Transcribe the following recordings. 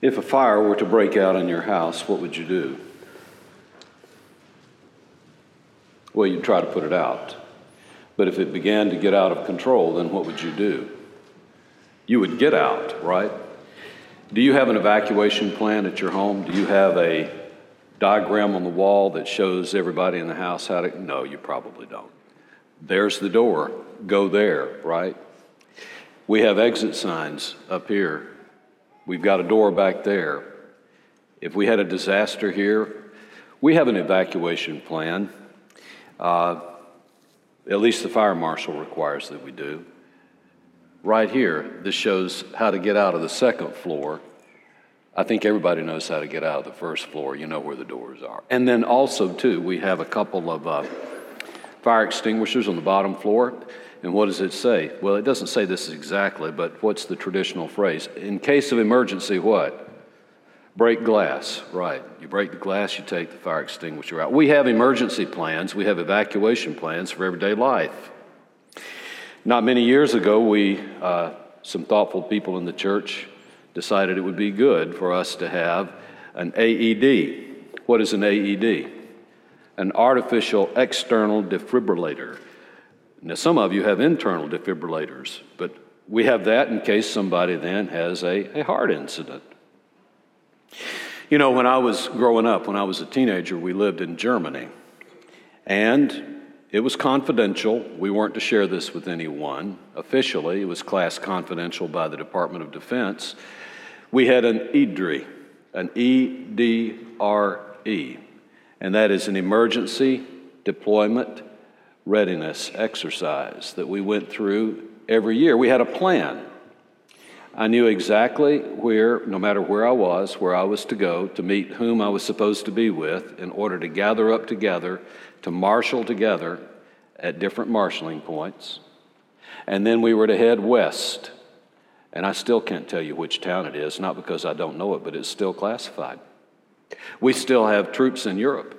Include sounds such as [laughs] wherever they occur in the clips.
If a fire were to break out in your house, what would you do? Well, you'd try to put it out. But if it began to get out of control, then what would you do? You would get out, right? Do you have an evacuation plan at your home? Do you have a diagram on the wall that shows everybody in the house how to? No, you probably don't. There's the door. Go there, right? We have exit signs up here. We've got a door back there. If we had a disaster here, we have an evacuation plan. Uh, at least the fire marshal requires that we do. Right here, this shows how to get out of the second floor. I think everybody knows how to get out of the first floor. You know where the doors are. And then also, too, we have a couple of uh, fire extinguishers on the bottom floor. And what does it say? Well, it doesn't say this exactly, but what's the traditional phrase? In case of emergency, what? Break glass, right. You break the glass, you take the fire extinguisher out. We have emergency plans, we have evacuation plans for everyday life. Not many years ago, we, uh, some thoughtful people in the church, decided it would be good for us to have an AED. What is an AED? An artificial external defibrillator. Now, some of you have internal defibrillators, but we have that in case somebody then has a, a heart incident. You know, when I was growing up, when I was a teenager, we lived in Germany. And it was confidential. We weren't to share this with anyone. Officially, it was class confidential by the Department of Defense. We had an EDRE, an E D R E, and that is an emergency deployment readiness exercise that we went through every year. We had a plan. I knew exactly where, no matter where I was, where I was to go, to meet whom I was supposed to be with, in order to gather up together, to marshal together at different marshaling points. And then we were to head west. And I still can't tell you which town it is, not because I don't know it, but it's still classified. We still have troops in Europe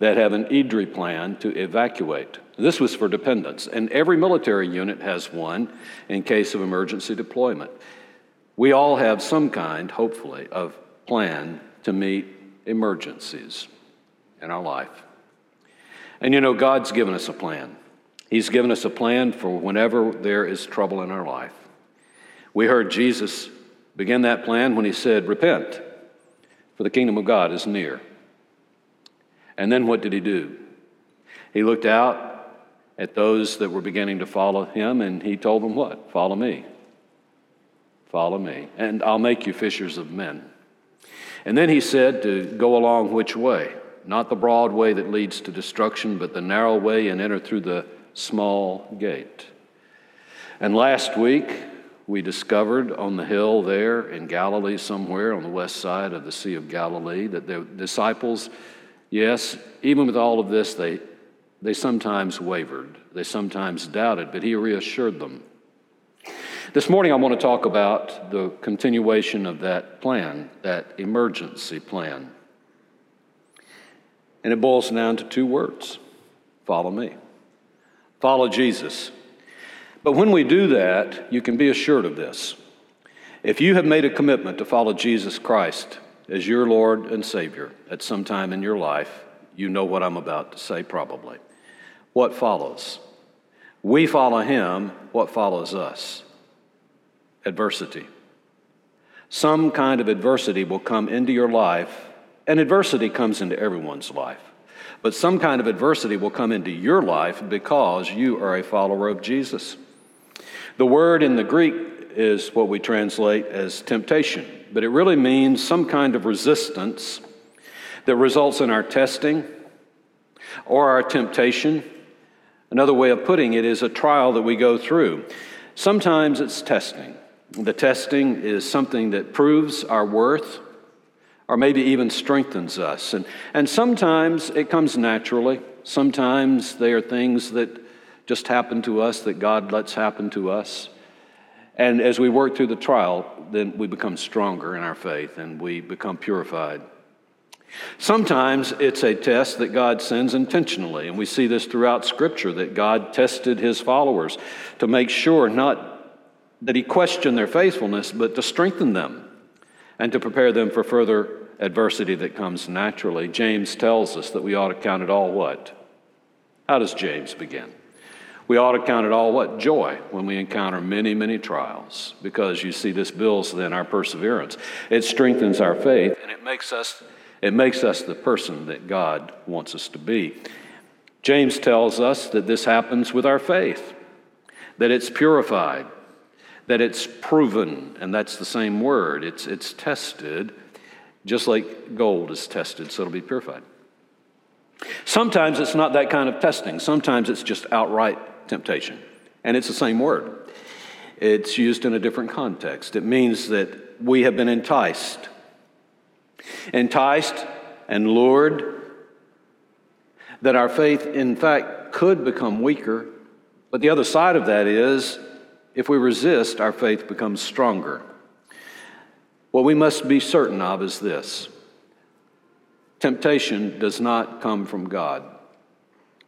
that have an EDRE plan to evacuate. This was for dependents, and every military unit has one in case of emergency deployment. We all have some kind, hopefully, of plan to meet emergencies in our life. And you know, God's given us a plan. He's given us a plan for whenever there is trouble in our life. We heard Jesus begin that plan when he said, Repent, for the kingdom of God is near. And then what did he do? He looked out at those that were beginning to follow him and he told them what? Follow me. Follow me, and I'll make you fishers of men. And then he said to go along which way? Not the broad way that leads to destruction, but the narrow way and enter through the small gate. And last week, we discovered on the hill there in Galilee, somewhere on the west side of the Sea of Galilee, that the disciples Yes, even with all of this, they, they sometimes wavered, they sometimes doubted, but he reassured them. This morning, I want to talk about the continuation of that plan, that emergency plan. And it boils down to two words follow me. Follow Jesus. But when we do that, you can be assured of this. If you have made a commitment to follow Jesus Christ, as your Lord and Savior at some time in your life, you know what I'm about to say probably. What follows? We follow Him, what follows us? Adversity. Some kind of adversity will come into your life, and adversity comes into everyone's life. But some kind of adversity will come into your life because you are a follower of Jesus. The word in the Greek is what we translate as temptation but it really means some kind of resistance that results in our testing or our temptation. Another way of putting it is a trial that we go through. Sometimes it's testing. The testing is something that proves our worth or maybe even strengthens us. And, and sometimes it comes naturally. Sometimes they are things that just happen to us, that God lets happen to us. And as we work through the trial, then we become stronger in our faith and we become purified. Sometimes it's a test that God sends intentionally, and we see this throughout Scripture that God tested his followers to make sure not that he questioned their faithfulness, but to strengthen them. and to prepare them for further adversity that comes naturally. James tells us that we ought to count it all what? How does James begin? We ought to count it all what? Joy when we encounter many, many trials, because you see, this builds then our perseverance. It strengthens our faith, and it makes us, it makes us the person that God wants us to be. James tells us that this happens with our faith, that it's purified, that it's proven, and that's the same word. It's, it's tested, just like gold is tested, so it'll be purified. Sometimes it's not that kind of testing, sometimes it's just outright temptation, and it's the same word. It's used in a different context. It means that we have been enticed. Enticed and lured that our faith, in fact, could become weaker. But the other side of that is if we resist, our faith becomes stronger. What we must be certain of is this temptation does not come from God.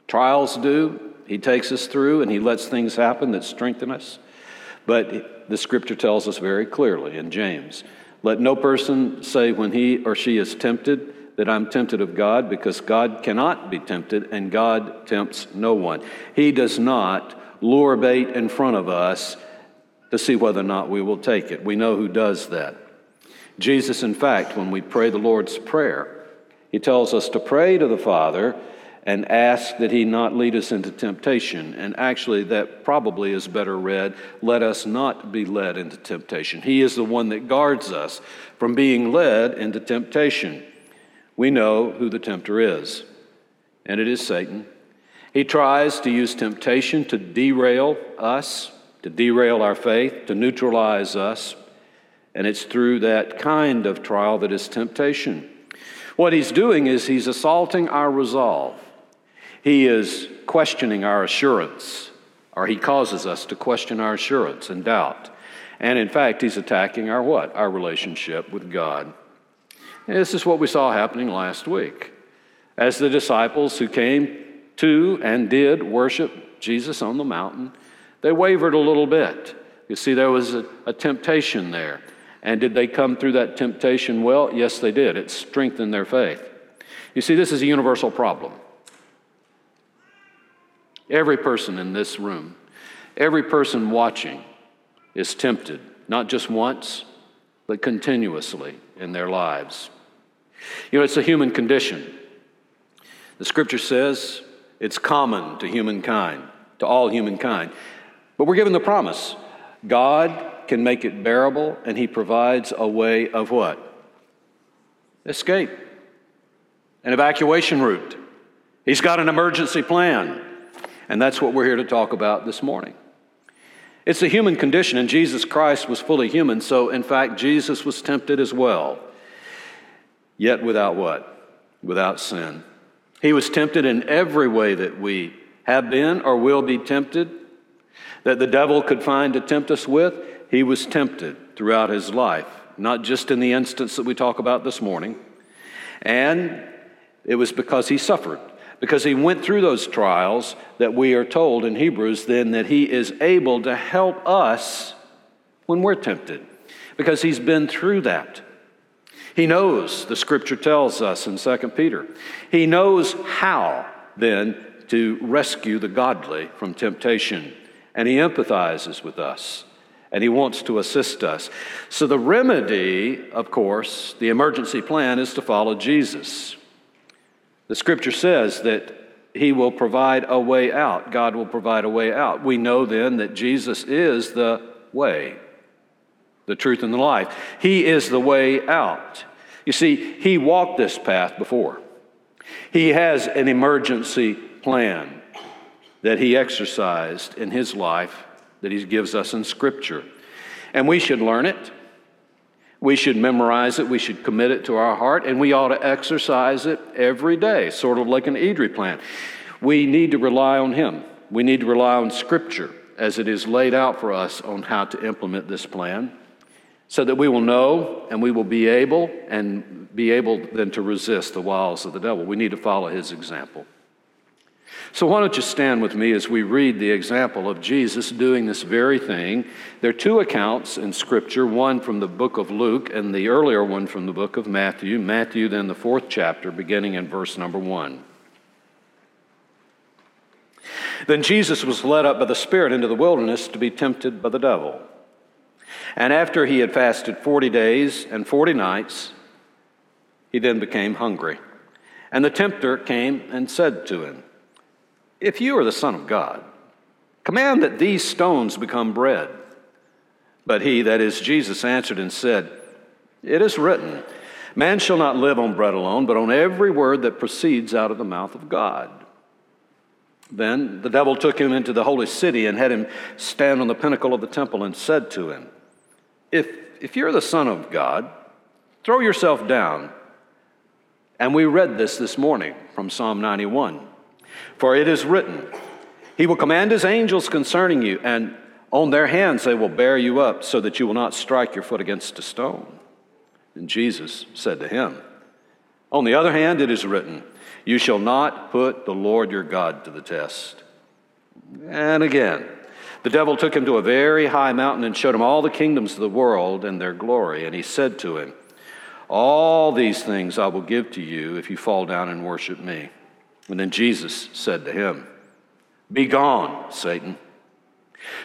Trials do. He takes us through and He lets things happen that strengthen us. But the scripture tells us very clearly in James let no person say when he or she is tempted, that I'm tempted of God because God cannot be tempted and God tempts no one. He does not lure bait in front of us to see whether or not we will take it. We know who does that. Jesus, in fact, when we pray the Lord's Prayer, he tells us to pray to the Father and ask that he not lead us into temptation. And actually, that probably is better read let us not be led into temptation. He is the one that guards us from being led into temptation we know who the tempter is, and it is Satan. He tries to use temptation to derail us, to derail our faith, to neutralize us, and it's through that kind of trial that is temptation. What he's doing is he's assaulting our resolve. He is questioning our assurance, or he causes us to question our assurance and doubt. And in fact, he's attacking our what? Our relationship with God. And this is what we saw happening last week. As the disciples who came to and did worship Jesus on the mountain, they wavered a little bit. You see, there was a, a temptation there. And did they come through that temptation well? Yes, they did. It strengthened their faith. You see, this is a universal problem. Every person in this room, every person watching is tempted, not just once, but continuously in their lives. You know, it's a human condition. The scripture says it's common to humankind, to all humankind. But we're given the promise God can make it bearable, and He provides a way of what? Escape, an evacuation route. He's got an emergency plan. And that's what we're here to talk about this morning. It's a human condition, and Jesus Christ was fully human, so in fact, Jesus was tempted as well. Yet without what? Without sin. He was tempted in every way that we have been or will be tempted, that the devil could find to tempt us with. He was tempted throughout his life, not just in the instance that we talk about this morning. And it was because he suffered because he went through those trials that we are told in Hebrews then that he is able to help us when we're tempted because he's been through that. He knows, the scripture tells us in 2 Peter, he knows how then to rescue the godly from temptation, and he empathizes with us and he wants to assist us. So, the remedy, of course, the emergency plan is to follow Jesus. The scripture says that he will provide a way out. God will provide a way out. We know then that Jesus is the way, the truth, and the life. He is the way out. You see, he walked this path before. He has an emergency plan that he exercised in his life that he gives us in Scripture. And we should learn it. We should memorize it, we should commit it to our heart, and we ought to exercise it every day, sort of like an EDRE plan. We need to rely on Him. We need to rely on Scripture as it is laid out for us on how to implement this plan so that we will know and we will be able and be able then to resist the wiles of the devil. We need to follow his example. So, why don't you stand with me as we read the example of Jesus doing this very thing? There are two accounts in Scripture one from the book of Luke and the earlier one from the book of Matthew. Matthew, then the fourth chapter, beginning in verse number one. Then Jesus was led up by the Spirit into the wilderness to be tempted by the devil. And after he had fasted 40 days and 40 nights, he then became hungry. And the tempter came and said to him, If you are the Son of God, command that these stones become bread. But he, that is Jesus, answered and said, It is written, Man shall not live on bread alone, but on every word that proceeds out of the mouth of God. Then the devil took him into the holy city and had him stand on the pinnacle of the temple and said to him, If, if you're the Son of God, throw yourself down. And we read this this morning from Psalm 91. For it is written, He will command His angels concerning you, and on their hands they will bear you up, so that you will not strike your foot against a stone. And Jesus said to him, On the other hand, it is written, you shall not put the Lord your God to the test. And again, the devil took him to a very high mountain and showed him all the kingdoms of the world and their glory. And he said to him, All these things I will give to you if you fall down and worship me. And then Jesus said to him, Be gone, Satan.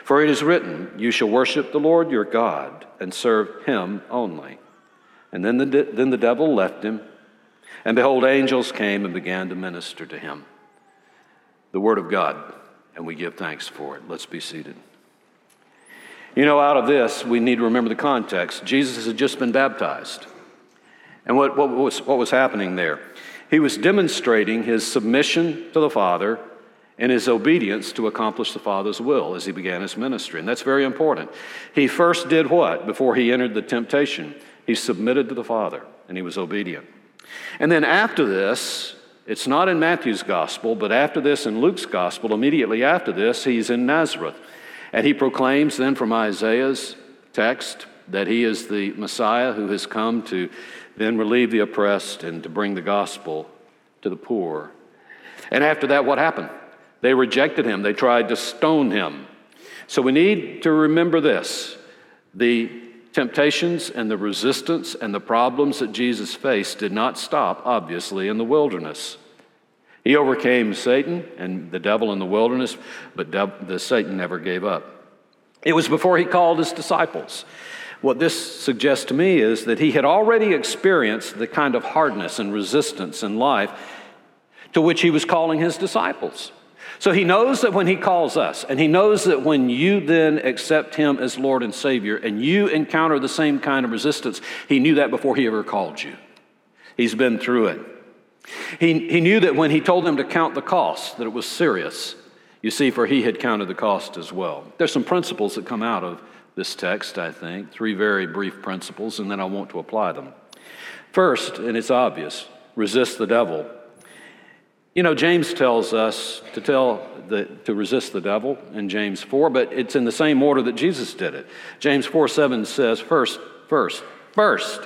For it is written, You shall worship the Lord your God and serve him only. And then the, de- then the devil left him and behold, angels came and began to minister to him. The Word of God, and we give thanks for it. Let's be seated. You know, out of this, we need to remember the context. Jesus had just been baptized. And what, what, was, what was happening there? He was demonstrating his submission to the Father and his obedience to accomplish the Father's will as he began his ministry. And that's very important. He first did what before he entered the temptation? He submitted to the Father and he was obedient. And then after this, it's not in Matthew's gospel, but after this in Luke's gospel, immediately after this, he's in Nazareth. And he proclaims then from Isaiah's text that he is the Messiah who has come to then relieve the oppressed and to bring the gospel to the poor. And after that, what happened? They rejected him, they tried to stone him. So we need to remember this the temptations and the resistance and the problems that Jesus faced did not stop, obviously, in the wilderness. He overcame Satan and the devil in the wilderness, but the Satan never gave up. It was before he called his disciples. What this suggests to me is that he had already experienced the kind of hardness and resistance in life to which he was calling his disciples. So he knows that when he calls us, and he knows that when you then accept him as Lord and Savior and you encounter the same kind of resistance, he knew that before he ever called you. He's been through it. He, he knew that when he told them to count the cost, that it was serious. You see, for he had counted the cost as well. There's some principles that come out of this text, I think, three very brief principles, and then I want to apply them. First, and it's obvious, resist the devil you know, James tells us to tell the, to resist the devil in James 4, but it's in the same order that Jesus did it. James 4 7 says, first, first, first,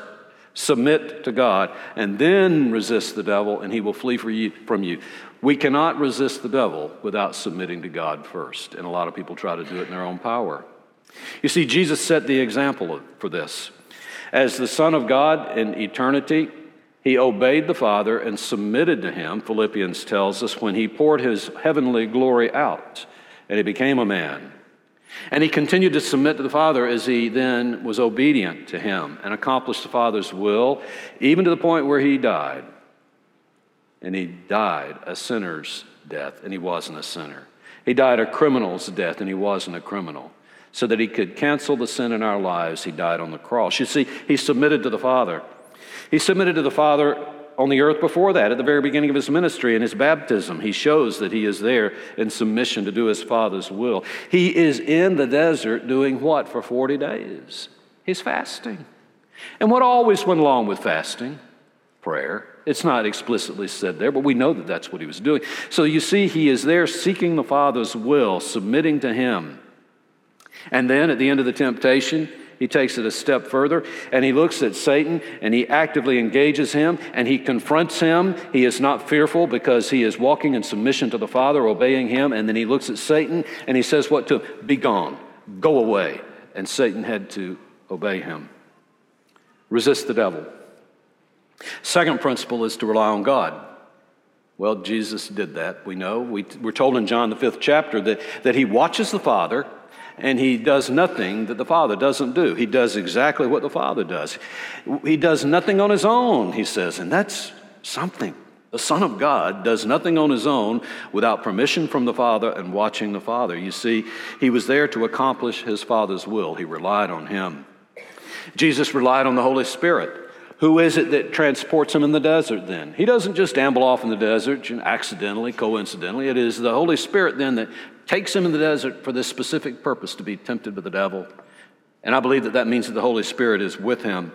submit to God, and then resist the devil, and he will flee you, from you. We cannot resist the devil without submitting to God first, and a lot of people try to do it in their own power. You see, Jesus set the example for this. As the Son of God in eternity, he obeyed the Father and submitted to him, Philippians tells us, when he poured his heavenly glory out and he became a man. And he continued to submit to the Father as he then was obedient to him and accomplished the Father's will, even to the point where he died. And he died a sinner's death, and he wasn't a sinner. He died a criminal's death, and he wasn't a criminal. So that he could cancel the sin in our lives, he died on the cross. You see, he submitted to the Father. He submitted to the Father on the earth before that, at the very beginning of his ministry and his baptism. He shows that he is there in submission to do his Father's will. He is in the desert doing what for 40 days? He's fasting. And what always went along with fasting? Prayer. It's not explicitly said there, but we know that that's what he was doing. So you see, he is there seeking the Father's will, submitting to him. And then at the end of the temptation, he takes it a step further and he looks at Satan and he actively engages him and he confronts him. He is not fearful because he is walking in submission to the Father, obeying him. And then he looks at Satan and he says, What to him? Be gone, go away. And Satan had to obey him. Resist the devil. Second principle is to rely on God. Well, Jesus did that, we know. We, are told in John, the fifth chapter, that, that he watches the Father and he does nothing that the Father doesn't do. He does exactly what the Father does. He does nothing on his own, he says, and that's something. The Son of God does nothing on his own without permission from the Father and watching the Father. You see, he was there to accomplish his Father's will, he relied on him. Jesus relied on the Holy Spirit. Who is it that transports him in the desert then? He doesn't just amble off in the desert accidentally, coincidentally. It is the Holy Spirit then that takes him in the desert for this specific purpose to be tempted by the devil. And I believe that that means that the Holy Spirit is with him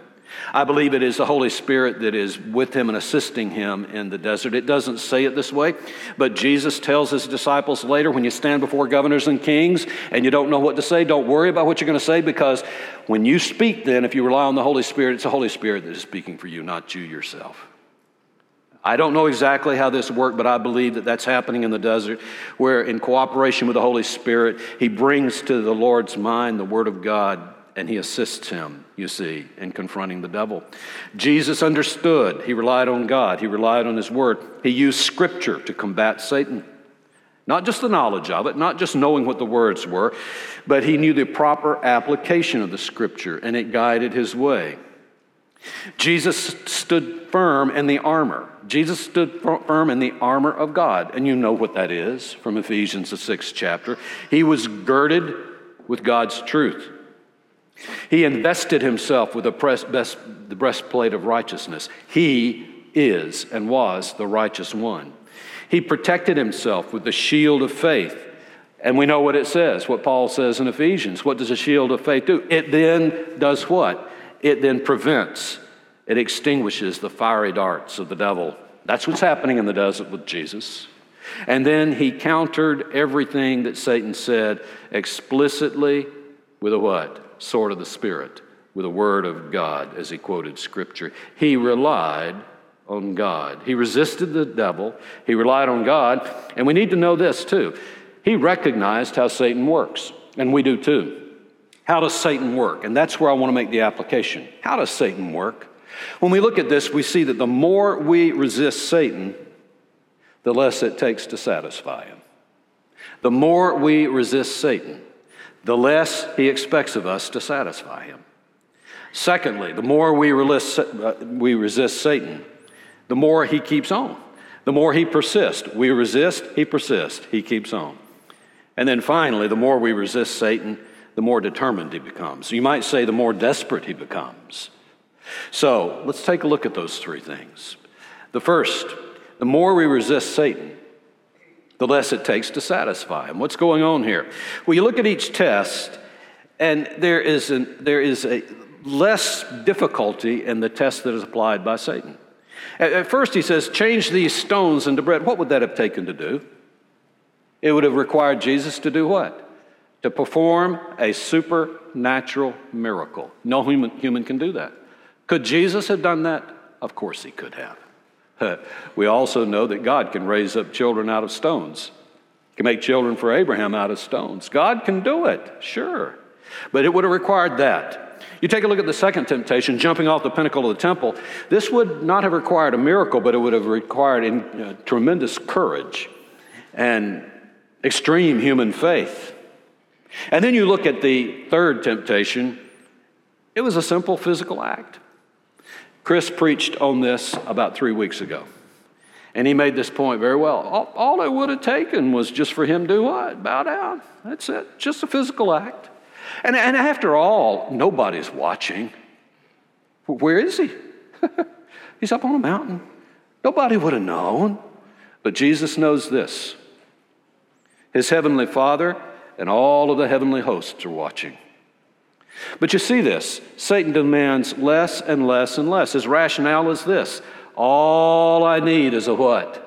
I believe it is the Holy Spirit that is with him and assisting him in the desert. It doesn't say it this way, but Jesus tells his disciples later when you stand before governors and kings and you don't know what to say, don't worry about what you're going to say because when you speak, then, if you rely on the Holy Spirit, it's the Holy Spirit that is speaking for you, not you yourself. I don't know exactly how this worked, but I believe that that's happening in the desert, where in cooperation with the Holy Spirit, He brings to the Lord's mind the Word of God and he assists him, you see, in confronting the devil. Jesus understood. He relied on God, he relied on his word. He used scripture to combat Satan. Not just the knowledge of it, not just knowing what the words were, but he knew the proper application of the scripture and it guided his way. Jesus stood firm in the armor. Jesus stood firm in the armor of God. And you know what that is from Ephesians, the sixth chapter. He was girded with God's truth. He invested himself with the, best, the breastplate of righteousness. He is and was the righteous one. He protected himself with the shield of faith. And we know what it says, what Paul says in Ephesians. What does a shield of faith do? It then does what? It then prevents, it extinguishes the fiery darts of the devil. That's what's happening in the desert with Jesus. And then he countered everything that Satan said explicitly with a what? sword of the Spirit with a word of God, as he quoted scripture. He relied on God. He resisted the devil, he relied on God, and we need to know this too. He recognized how Satan works, and we do too. How does Satan work? And that's where I want to make the application. How does Satan work? When we look at this, we see that the more we resist Satan, the less it takes to satisfy him. The more we resist Satan, the less he expects of us to satisfy him. Secondly, the more we resist, uh, we resist Satan, the more he keeps on. The more he persists. We resist, he persists, he keeps on. And then finally, the more we resist Satan, the more determined he becomes. You might say the more desperate he becomes. So let's take a look at those three things. The first, the more we resist Satan, the less it takes to satisfy him. What's going on here? Well, you look at each test, and there is, an, there is a less difficulty in the test that is applied by Satan. At, at first, he says, Change these stones into bread. What would that have taken to do? It would have required Jesus to do what? To perform a supernatural miracle. No human, human can do that. Could Jesus have done that? Of course, he could have. we also know that God can raise up children out of stones, can make children for Abraham out of stones. God can do it, sure. But it would have required that. You take a look at the second temptation, jumping off the pinnacle of the temple. This would not have required a miracle, but it would have required in, uh, tremendous courage and extreme human faith. And then you look at the third temptation, it was a simple physical act. Chris preached on this about three weeks ago. And he made this point very well. All, all, it would have taken was just for him to do what? Bow down. That's it. Just a physical act. And, and after all, nobody's watching. Where is he? [laughs] He's up on a mountain. Nobody would have known. But Jesus knows this His heavenly Father and all of the heavenly hosts are watching. But you see this Satan demands less and less and less. His rationale is this all I need is a what?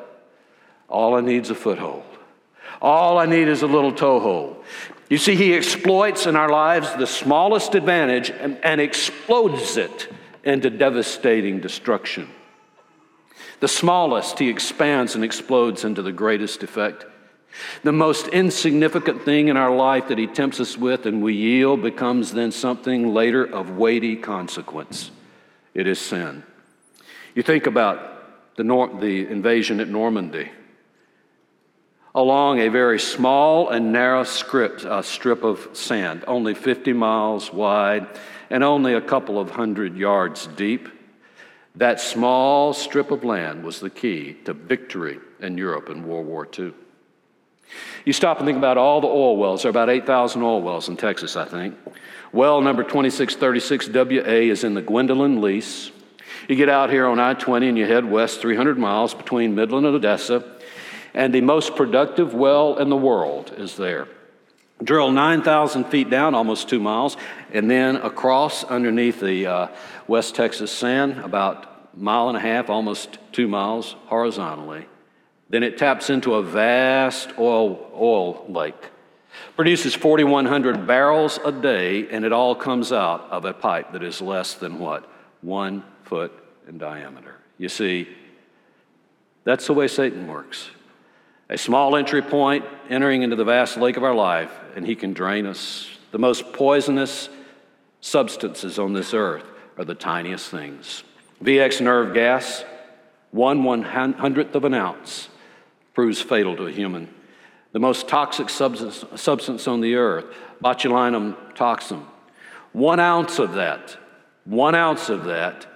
All I need is a foothold. All I need is a little toehold. You see, he exploits in our lives the smallest advantage and, and explodes it into devastating destruction. The smallest, he expands and explodes into the greatest effect. The most insignificant thing in our life that he tempts us with and we yield becomes then something later of weighty consequence. It is sin. You think about the, Nor- the invasion at Normandy. Along a very small and narrow strip, strip of sand, only 50 miles wide and only a couple of hundred yards deep, that small strip of land was the key to victory in Europe in World War II. You stop and think about all the oil wells. There are about 8,000 oil wells in Texas, I think. Well number 2636 WA is in the Gwendolyn lease. You get out here on I 20 and you head west 300 miles between Midland and Odessa, and the most productive well in the world is there. Drill 9,000 feet down, almost two miles, and then across underneath the uh, West Texas sand, about mile and a half, almost two miles horizontally. Then it taps into a vast oil, oil lake, produces 4,100 barrels a day, and it all comes out of a pipe that is less than what? One foot in diameter. You see, that's the way Satan works. A small entry point entering into the vast lake of our life, and he can drain us. The most poisonous substances on this earth are the tiniest things. VX nerve gas, one one hundredth of an ounce proves fatal to a human. The most toxic substance, substance on the earth, botulinum toxin. One ounce of that, one ounce of that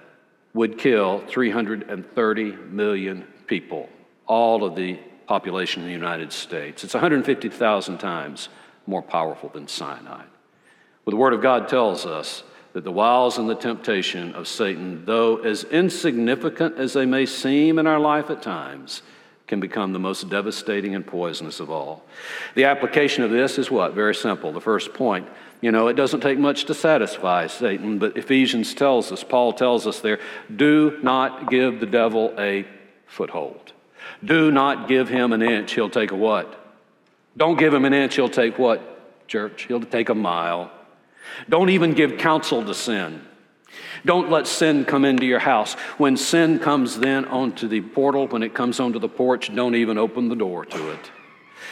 would kill 330 million people, all of the population in the United States. It's 150,000 times more powerful than cyanide. Well, the Word of God tells us that the wiles and the temptation of Satan, though as insignificant as they may seem in our life at times, can become the most devastating and poisonous of all. The application of this is what? Very simple. The first point, you know, it doesn't take much to satisfy Satan, but Ephesians tells us, Paul tells us there, do not give the devil a foothold. Do not give him an inch, he'll take a what? Don't give him an inch, he'll take what, church? He'll take a mile. Don't even give counsel to sin. Don't let sin come into your house. When sin comes then onto the portal, when it comes onto the porch, don't even open the door to it.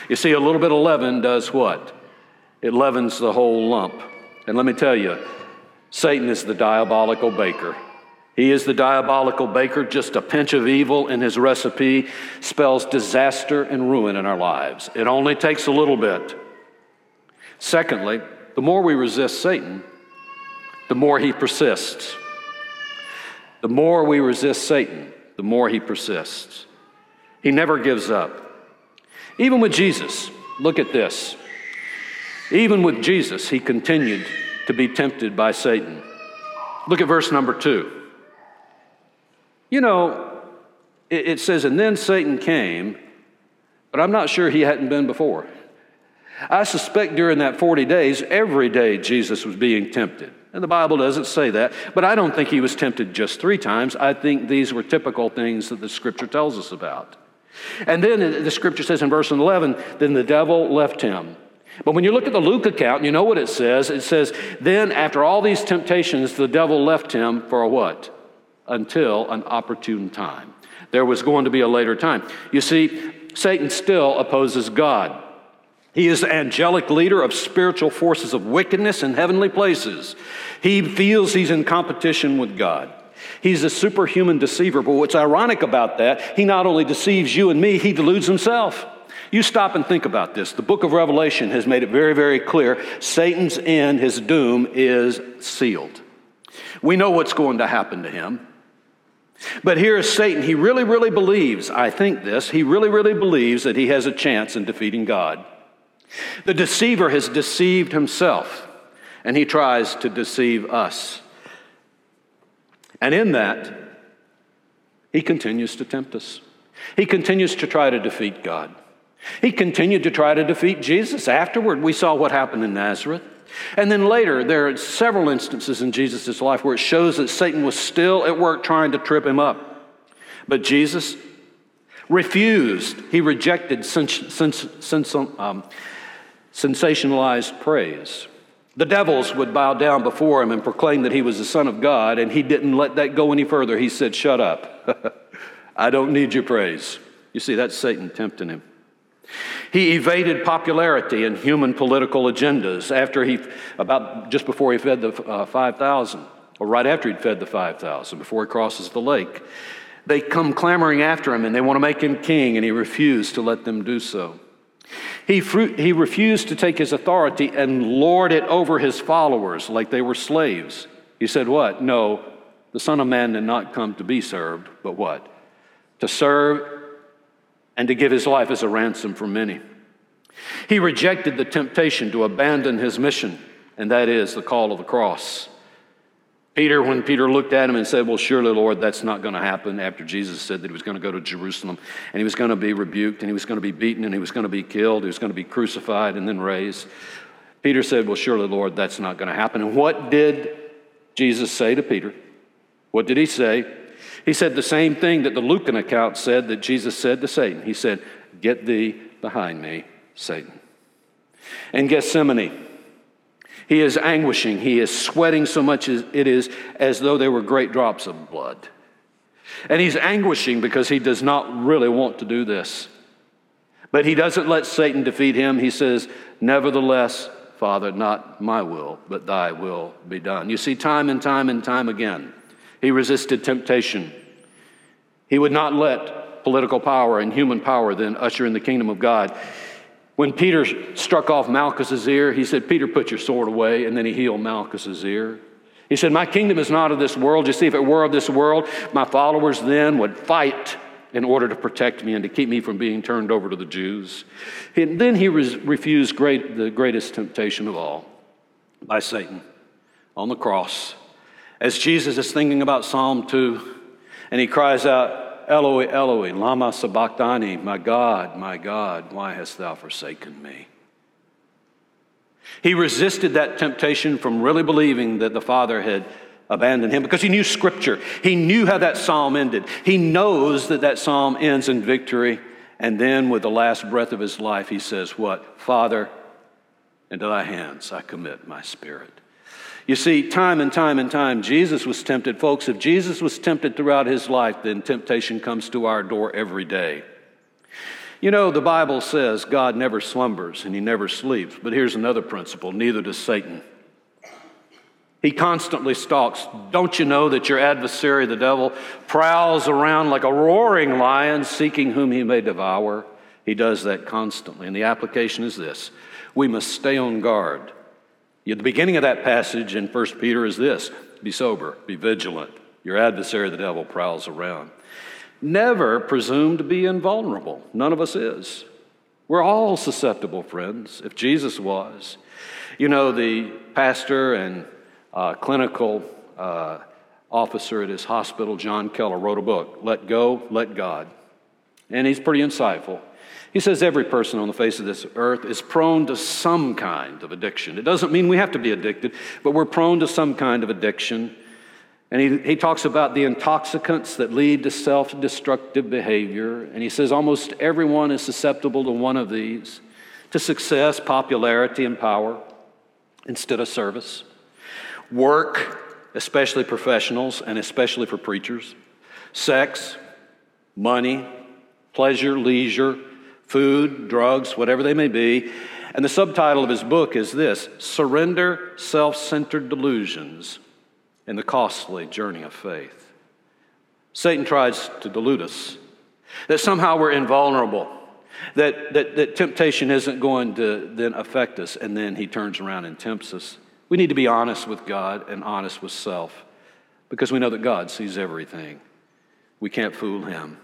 You see, a little bit of leaven does what? It leavens the whole lump. And let me tell you, Satan is the diabolical baker. He is the diabolical baker. Just a pinch of evil in his recipe spells disaster and ruin in our lives. It only takes a little bit. Secondly, the more we resist Satan, the more he persists. The more we resist Satan, the more he persists. He never gives up. Even with Jesus, look at this. Even with Jesus, he continued to be tempted by Satan. Look at verse number two. You know, it, says, and then Satan came, but I'm not sure he hadn't been before. I suspect during that 40 days, every day Jesus was being tempted. And the Bible doesn't say that, but I don't think he was tempted just three times. I think these were typical things that the scripture tells us about. And then the scripture says in verse 11, then the devil left him. But when you look at the Luke account, you know what it says. It says, then after all these temptations, the devil left him for a what? Until an opportune time. There was going to be a later time. You see, Satan still opposes God. He is the angelic leader of spiritual forces of wickedness in heavenly places. He feels he's in competition with God. He's a superhuman deceiver, but what's ironic about that, he not only deceives you and me, he deludes himself. You stop and think about this. The book of Revelation has made it very, very clear Satan's end, his doom, is sealed. We know what's going to happen to him. But here is Satan. He really, really believes, I think this, he really, really believes that he has a chance in defeating God. The deceiver has deceived himself, and he tries to deceive us. And in that, he continues to tempt us. He continues to try to defeat God. He continued to try to defeat Jesus. Afterward, we saw what happened in Nazareth. And then later, there are several instances in Jesus' life where it shows that Satan was still at work trying to trip him up. But Jesus refused, he rejected since, um, sensationalized praise. The devils would bow down before him and proclaim that he was the Son of God, and he didn't let that go any further. He said, Shut up. [laughs] I don't need your praise. You see, that's Satan tempting him. He evaded popularity and human political agendas after he, about just before he fed the uh, 5,000, or right after he'd fed the 5,000, before he crosses the lake. They come clamoring after him and they want to make him king, and he refused to let them do so. He, fru- he refused to take his authority and lord it over his followers like they were slaves. He said, What? No, the Son of Man did not come to be served, but what? To serve and to give his life as a ransom for many. He rejected the temptation to abandon his mission, and that is the call of the cross. Peter, when Peter looked at him and said, Well, surely, Lord, that's not going to happen, after Jesus said that he was going to go to Jerusalem and he was going to be rebuked and he was going to be beaten and he was going to be killed, he was going to be crucified and then raised. Peter said, Well, surely, Lord, that's not going to happen. And what did Jesus say to Peter? What did he say? He said the same thing that the Lucan account said that Jesus said to Satan. He said, Get thee behind me, Satan. In Gethsemane, he is anguishing. He is sweating so much as it is as though they were great drops of blood. And he's anguishing because he does not really want to do this. But he doesn't let Satan defeat him. He says, Nevertheless, Father, not my will, but thy will be done. You see, time and time and time again, he resisted temptation. He would not let political power and human power then usher in the kingdom of God. When Peter struck off Malchus's ear, he said, Peter, put your sword away, and then he healed Malchus's ear. He said, My kingdom is not of this world. You see, if it were of this world, my followers then would fight in order to protect me and to keep me from being turned over to the Jews. And then he refused great, the greatest temptation of all by Satan on the cross. As Jesus is thinking about Psalm 2, and he cries out, Eloi, Eloi, lama sabachthani, my God, my God, why hast thou forsaken me? He resisted that temptation from really believing that the Father had abandoned him because he knew Scripture. He knew how that psalm ended. He knows that that psalm ends in victory. And then, with the last breath of his life, he says, What? Father, into thy hands I commit my spirit. You see, time and time and time, Jesus was tempted. Folks, if Jesus was tempted throughout his life, then temptation comes to our door every day. You know, the Bible says God never slumbers and he never sleeps, but here's another principle neither does Satan. He constantly stalks. Don't you know that your adversary, the devil, prowls around like a roaring lion seeking whom he may devour? He does that constantly. And the application is this we must stay on guard the beginning of that passage in 1 Peter is this be sober, be vigilant. Your adversary, the devil, prowls around. Never presume to be invulnerable. None of us is. We're all susceptible, friends, if Jesus was. You know, the pastor and uh, clinical uh, officer at his hospital, John Keller, wrote a book, Let Go, Let God. And he's pretty insightful. He says every person on the face of this earth is prone to some kind of addiction. It doesn't mean we have to be addicted, but we're prone to some kind of addiction. And he, he talks about the intoxicants that lead to self destructive behavior. And he says almost everyone is susceptible to one of these to success, popularity, and power instead of service. Work, especially professionals and especially for preachers. Sex, money, pleasure, leisure food, drugs, whatever they may be. And the subtitle of his book is this Surrender Self Centered Delusions in the Costly Journey of Faith. Satan tries to delude us that somehow we're invulnerable, that, that, that temptation isn't going to then affect us, and then he turns around and tempts us. We need to be honest with God and honest with self because we know that God sees everything. We can't fool him.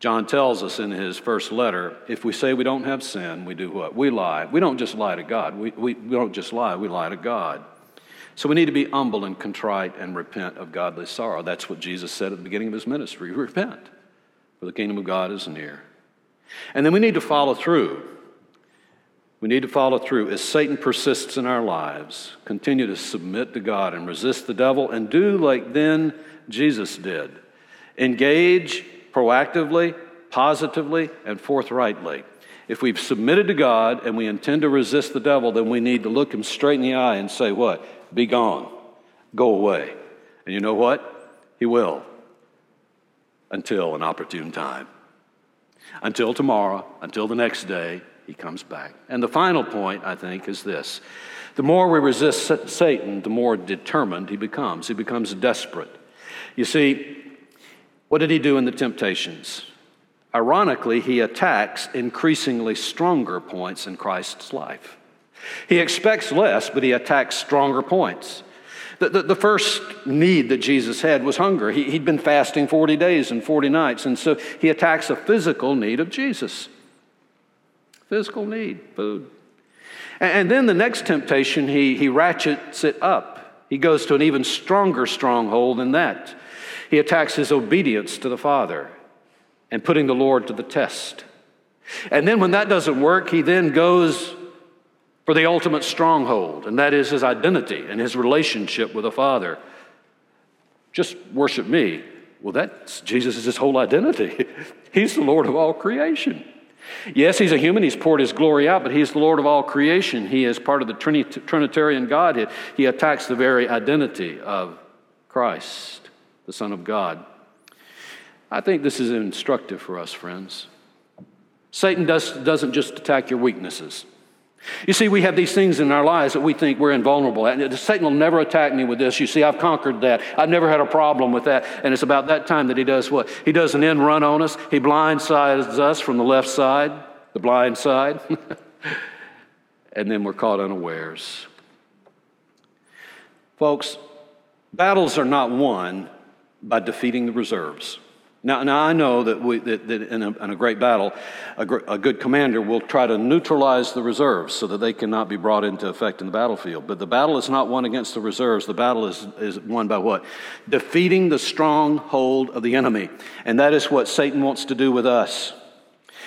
John tells us in his first letter if we say we don't have sin, we do what? We lie. We don't just lie to God. We, we, we don't just lie, we lie to God. So we need to be humble and contrite and repent of godly sorrow. That's what Jesus said at the beginning of his ministry repent, for the kingdom of God is near. And then we need to follow through. We need to follow through as Satan persists in our lives. Continue to submit to God and resist the devil and do like then Jesus did. Engage proactively, positively, and forthrightly. If we've submitted to God and we intend to resist the devil, then we need to look him straight in the eye and say, What? Be gone. Go away. And you know what? He will. Until an opportune time. Until tomorrow, until the next day, he comes back. And the final point, I think, is this the more we resist Satan, the more determined he becomes. He becomes desperate. You see, what did he do in the temptations? Ironically, he attacks increasingly stronger points in Christ's life. He expects less, but he attacks stronger points. The, the, the, first need that Jesus had was hunger. He, he'd been fasting 40 days and 40 nights, and so he attacks a physical need of Jesus. Physical need, food. And, and then the next temptation, he, he ratchets it up. He goes to an even stronger stronghold than that. He attacks his obedience to the Father and putting the Lord to the test. And then when that doesn't work, he then goes for the ultimate stronghold, and that is his identity and his relationship with the Father. Just worship me. Well, that's Jesus' his whole identity. [laughs] He's the Lord of all creation. Yes, he's a human. He's poured his glory out, but he's the Lord of all creation. He is part of the Trinitarian Godhead. He attacks the very identity of Christ, the Son of God. I think this is instructive for us, friends. Satan does, doesn't just attack your weaknesses. You see, we have these things in our lives that we think we're invulnerable at. Satan will never attack me with this. You see, I've conquered that. I've never had a problem with that. And it's about that time that he does what? He does an end run on us. He blindsides us from the left side, the blind side. [laughs] and then we're caught unawares. Folks, battles are not won by defeating the reserves. Now, now I know that, we, that, that in, a, in, a, great battle, a, gr- a, good commander will try to neutralize the reserves so that they cannot be brought into effect in the battlefield. But the battle is not won against the reserves. The battle is, is won by what? Defeating the stronghold of the enemy. And that is what Satan wants to do with us.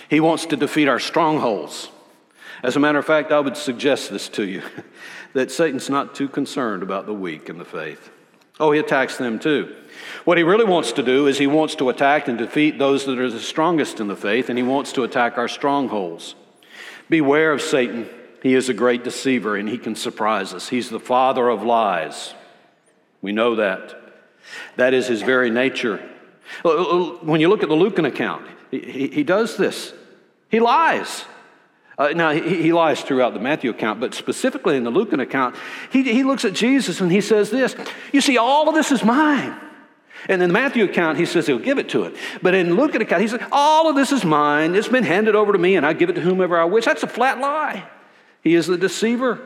He wants to defeat our strongholds. As a matter of fact, I would suggest this to you [laughs] that Satan's not too concerned about the weak in the faith. Oh, he attacks them too. What he really wants to do is he wants to attack and defeat those that are the strongest in the faith, and he wants to attack our strongholds. Beware of Satan. He is a great deceiver and he can surprise us. He's the father of lies. We know that. That is his very nature. When you look at the Lucan account, he, he, he does this. He lies. Uh, now, he, he, lies throughout the Matthew account, but specifically in the Lucan account, he, he looks at Jesus and he says this You see, all of this is mine. And in the Matthew account, he says he'll give it to it. But in Luke account, he says, All of this is mine. It's been handed over to me, and I give it to whomever I wish. That's a flat lie. He is the deceiver.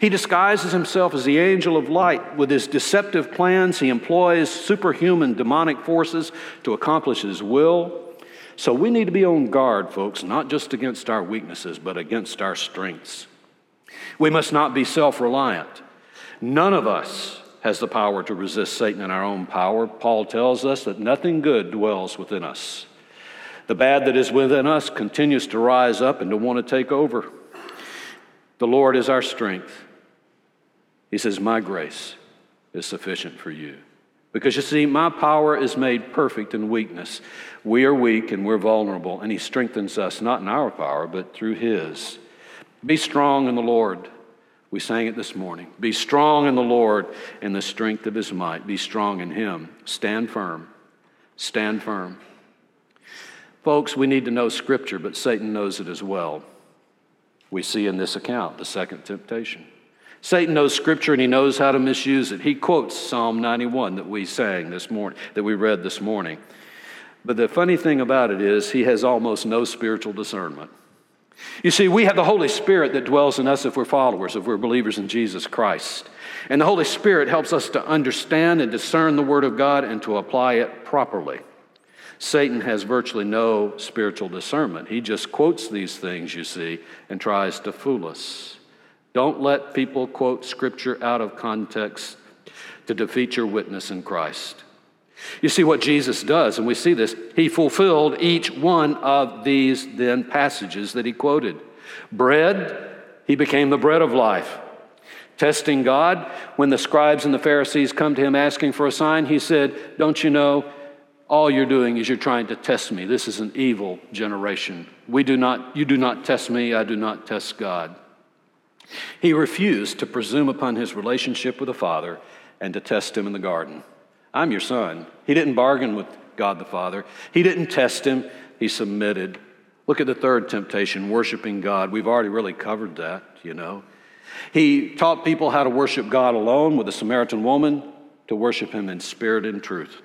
He disguises himself as the angel of light. With his deceptive plans, he employs superhuman demonic forces to accomplish his will. So we need to be on guard, folks, not just against our weaknesses, but against our strengths. We must not be self reliant. None of us has the power to resist Satan in our own power. Paul tells us that nothing good dwells within us. The bad that is within us continues to rise up and to want to take over. The Lord is our strength. He says, My grace is sufficient for you. Because you see, my power is made perfect in weakness. We are weak and we're vulnerable, and He strengthens us not in our power, but through His. Be strong in the Lord. We sang it this morning. Be strong in the Lord in the strength of his might. Be strong in him. Stand firm. Stand firm. Folks, we need to know Scripture, but Satan knows it as well. We see in this account the second temptation. Satan knows Scripture and he knows how to misuse it. He quotes Psalm 91 that we sang this morning, that we read this morning. But the funny thing about it is, he has almost no spiritual discernment. You see, we have the Holy Spirit that dwells in us if we're followers, if we're believers in Jesus Christ. And the Holy Spirit helps us to understand and discern the Word of God and to apply it properly. Satan has virtually no spiritual discernment. He just quotes these things, you see, and tries to fool us. Don't let people quote Scripture out of context to defeat your witness in Christ. You see what Jesus does, and we see this. He fulfilled each one of these then passages that he quoted. Bread, he became the bread of life. Testing God, when the scribes and the Pharisees come to him asking for a sign, he said, Don't you know all you're doing is you're trying to test me. This is an evil generation. We do not, you do not test me, I do not test God. He refused to presume upon his relationship with the Father and to test him in the garden. I'm your son. He didn't bargain with God the Father, he didn't test him, he submitted. Look at the third temptation, worshiping God. We've already really covered that, you know. He taught people how to worship God alone with the Samaritan woman, to worship him in spirit and truth.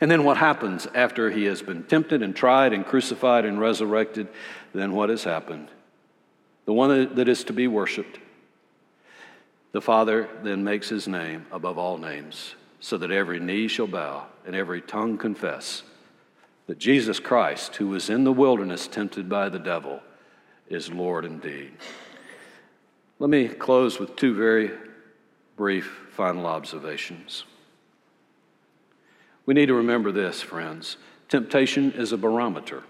And then what happens after he has been tempted and tried and crucified and resurrected? Then what has happened? The one that is to be worshiped. The Father then makes his name above all names, so that every knee shall bow and every tongue confess that Jesus Christ, who was in the wilderness tempted by the devil, is Lord indeed. Let me close with two very brief final observations. We need to remember this, friends. Temptation is a barometer.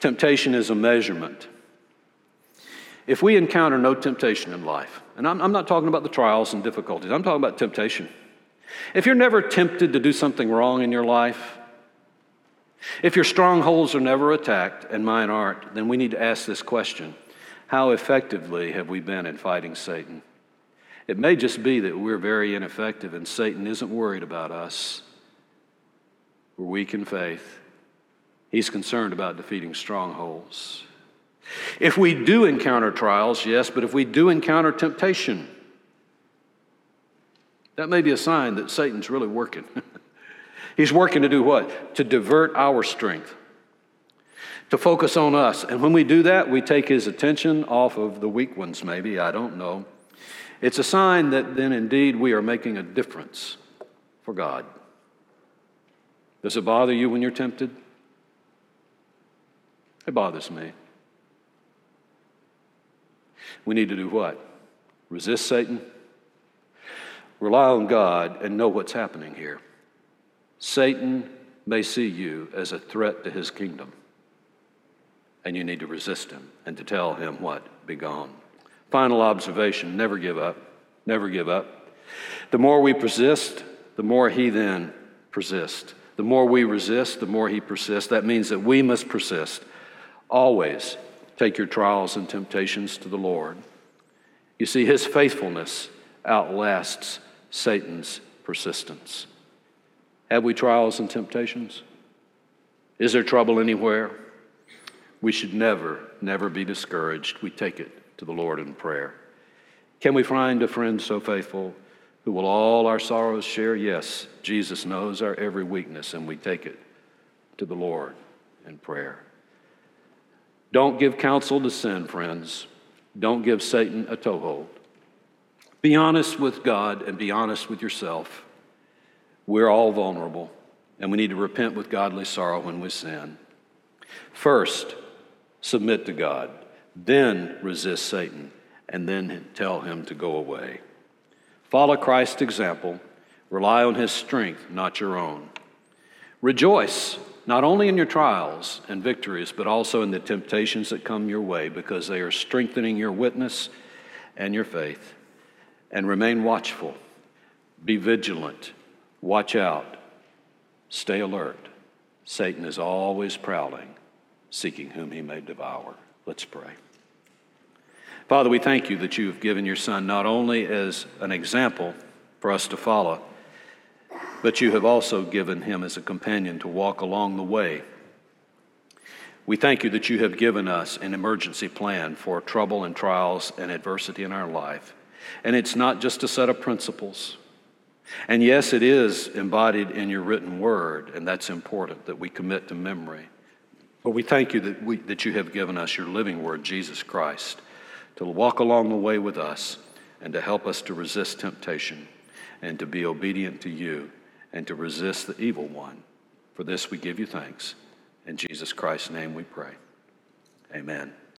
Temptation is a measurement. If we encounter no temptation in life, and I'm, I'm, not talking about the trials and difficulties, I'm talking about temptation. If you're never tempted to do something wrong in your life, if your strongholds are never attacked, and mine aren't, then we need to ask this question How effectively have we been in fighting Satan? It may just be that we're very ineffective and Satan isn't worried about us. We're weak in faith. He's concerned about defeating strongholds. If we do encounter trials, yes, but if we do encounter temptation, that may be a sign that Satan's really working. [laughs] He's working to do what? To divert our strength, to focus on us. And when we do that, we take his attention off of the weak ones, maybe, I don't know. It's a sign that then indeed we are making a difference for God. Does it bother you when you're tempted? It bothers me. We need to do what? Resist Satan, rely on God, and know what's happening here. Satan may see you as a threat to his kingdom, and you need to resist him and to tell him what? Be gone. Final observation never give up. Never give up. The more we persist, the more he then persists. The more we resist, the more he persists. That means that we must persist. Always take your trials and temptations to the Lord. You see, his faithfulness outlasts Satan's persistence. Have we trials and temptations? Is there trouble anywhere? We should never, never be discouraged. We take it to the Lord in prayer. Can we find a friend so faithful who will all our sorrows share? Yes, Jesus knows our every weakness, and we take it to the Lord in prayer. Don't give counsel to sin, friends. Don't give Satan a toehold. Be honest with God and be honest with yourself. We're all vulnerable, and we need to repent with godly sorrow when we sin. First, submit to God then resist Satan, and then tell him to go away. Follow Christ's example, rely on his strength, not your own. Rejoice not only in your trials and victories, but also in the temptations that come your way, because they are strengthening your witness and your faith. And remain watchful, be vigilant, watch out, stay alert. Satan is always prowling, seeking whom he may devour. Let's pray. Father, we thank you that you have given your Son not only as an example for us to follow, but you have also given him as a companion to walk along the way. We thank you that you have given us an emergency plan for trouble and trials and adversity in our life. And it's not just a set of principles. And yes, it is embodied in your written word, and that's important that we commit to memory. But we thank you that, we, that you have given us your living word, Jesus Christ, to walk along the way with us and to help us to resist temptation and to be obedient to you and to resist the evil one. For this we give you thanks. In Jesus Christ's name we pray. Amen.